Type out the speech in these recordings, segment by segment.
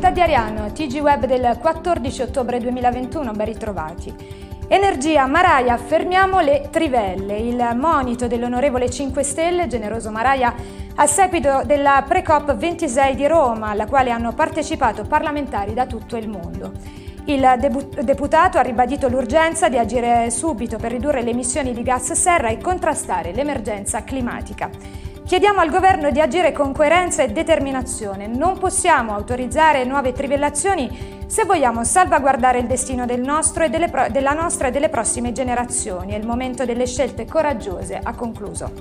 città di Ariano, TG Web del 14 ottobre 2021, ben ritrovati. Energia, Maraia, fermiamo le trivelle. Il monito dell'onorevole 5 Stelle, generoso Maraia, a seguito della Pre-COP 26 di Roma, alla quale hanno partecipato parlamentari da tutto il mondo. Il deputato ha ribadito l'urgenza di agire subito per ridurre le emissioni di gas serra e contrastare l'emergenza climatica. Chiediamo al governo di agire con coerenza e determinazione. Non possiamo autorizzare nuove trivellazioni se vogliamo salvaguardare il destino del nostro e pro- della nostra e delle prossime generazioni. È il momento delle scelte coraggiose, ha concluso.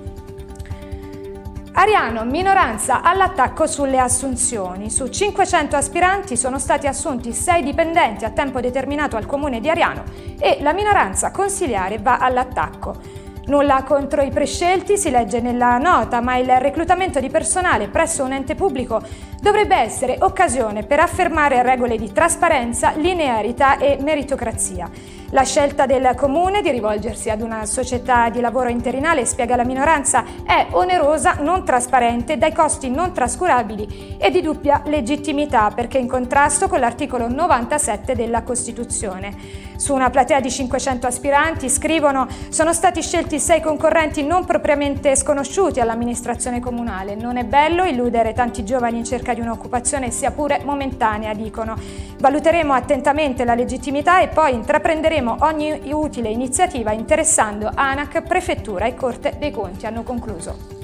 Ariano, minoranza all'attacco sulle assunzioni. Su 500 aspiranti sono stati assunti 6 dipendenti a tempo determinato al comune di Ariano e la minoranza consiliare va all'attacco. Nulla contro i prescelti, si legge nella nota, ma il reclutamento di personale presso un ente pubblico dovrebbe essere occasione per affermare regole di trasparenza, linearità e meritocrazia. La scelta del comune di rivolgersi ad una società di lavoro interinale, spiega la minoranza, è onerosa, non trasparente, dai costi non trascurabili e di dubbia legittimità perché in contrasto con l'articolo 97 della Costituzione. Su una platea di 500 aspiranti, scrivono, sono stati scelti sei concorrenti non propriamente sconosciuti all'amministrazione comunale. Non è bello illudere tanti giovani in cerca di un'occupazione sia pure momentanea, dicono. Valuteremo attentamente la legittimità e poi intraprenderemo ogni utile iniziativa interessando ANAC, Prefettura e Corte dei Conti, hanno concluso.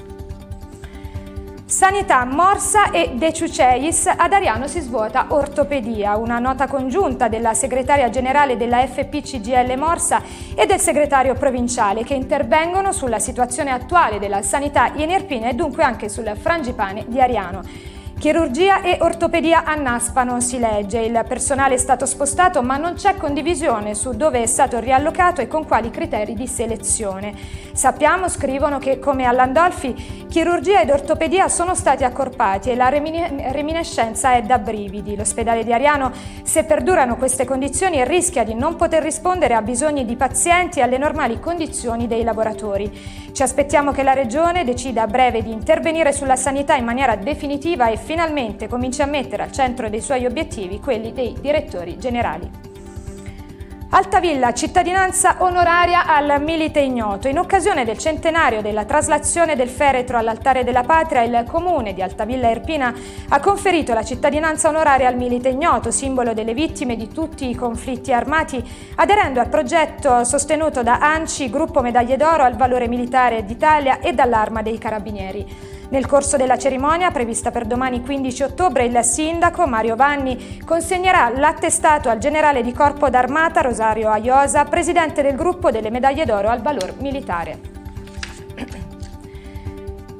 Sanità Morsa e De Ciuceis, ad Ariano si svuota ortopedia, una nota congiunta della segretaria generale della FPCGL Morsa e del segretario provinciale che intervengono sulla situazione attuale della sanità in Irpina e dunque anche sul frangipane di Ariano. Chirurgia e ortopedia a Naspano si legge, il personale è stato spostato ma non c'è condivisione su dove è stato riallocato e con quali criteri di selezione. Sappiamo, scrivono, che come all'Andolfi chirurgia ed ortopedia sono stati accorpati e la reminiscenza è da brividi. L'ospedale di Ariano, se perdurano queste condizioni, rischia di non poter rispondere a bisogni di pazienti e alle normali condizioni dei lavoratori. Ci aspettiamo che la Regione decida a breve di intervenire sulla sanità in maniera definitiva e finalmente comincia a mettere al centro dei suoi obiettivi quelli dei direttori generali. Altavilla, cittadinanza onoraria al milite ignoto. In occasione del centenario della traslazione del feretro all'altare della patria, il comune di Altavilla Erpina ha conferito la cittadinanza onoraria al milite ignoto, simbolo delle vittime di tutti i conflitti armati, aderendo al progetto sostenuto da ANCI, gruppo Medaglie d'Oro al valore militare d'Italia e dall'Arma dei Carabinieri. Nel corso della cerimonia, prevista per domani 15 ottobre, il sindaco Mario Vanni consegnerà l'attestato al generale di corpo d'armata Rosario Aiosa, presidente del gruppo delle medaglie d'oro al valor militare.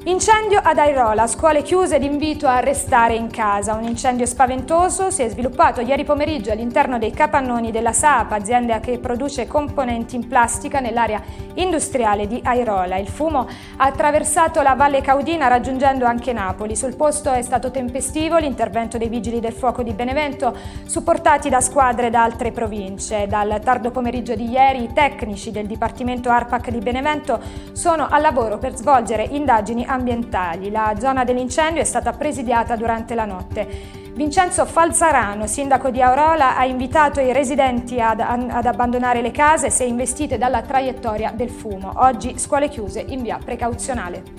Incendio ad Airola, scuole chiuse ed invito a restare in casa. Un incendio spaventoso si è sviluppato ieri pomeriggio all'interno dei capannoni della SAP, azienda che produce componenti in plastica nell'area industriale di Airola. Il fumo ha attraversato la Valle Caudina raggiungendo anche Napoli. Sul posto è stato tempestivo l'intervento dei vigili del fuoco di Benevento, supportati da squadre da altre province. Dal tardo pomeriggio di ieri i tecnici del Dipartimento ARPAC di Benevento sono al lavoro per svolgere indagini ambientali. La zona dell'incendio è stata presidiata durante la notte. Vincenzo Falzarano, sindaco di Aurola, ha invitato i residenti ad, ad, abbandonare le case se investite dalla traiettoria del fumo. Oggi scuole chiuse in via precauzionale.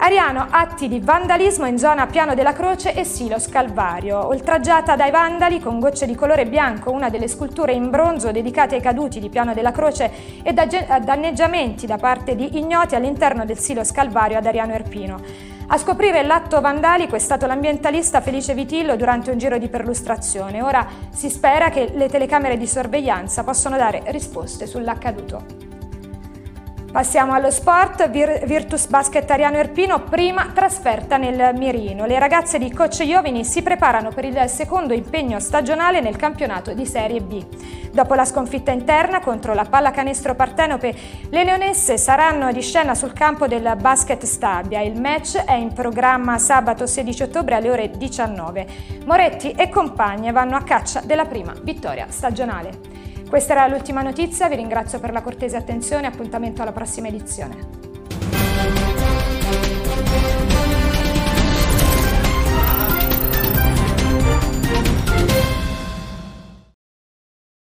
Ariano, atti di vandalismo in zona Piano della Croce e Silos Calvario. Oltraggiata dai vandali con gocce di colore bianco, una delle sculture in bronzo dedicate ai caduti di Piano della Croce e danneggiamenti da parte di ignoti all'interno del Silos Calvario ad Ariano Erpino. A scoprire l'atto vandalico è stato l'ambientalista Felice Vitillo durante un giro di perlustrazione. Ora si spera che le telecamere di sorveglianza possano dare risposte sull'accaduto. Passiamo allo sport, Vir- Virtus Basket Ariano Erpino, prima trasferta nel Mirino. Le ragazze di Coach Iovini si preparano per il secondo impegno stagionale nel campionato di Serie B. Dopo la sconfitta interna contro la pallacanestro Partenope, le leonesse saranno di scena sul campo del Basket Stabia. Il match è in programma sabato 16 ottobre alle ore 19. Moretti e compagne vanno a caccia della prima vittoria stagionale. Questa era l'ultima notizia, vi ringrazio per la cortese attenzione e appuntamento alla prossima edizione.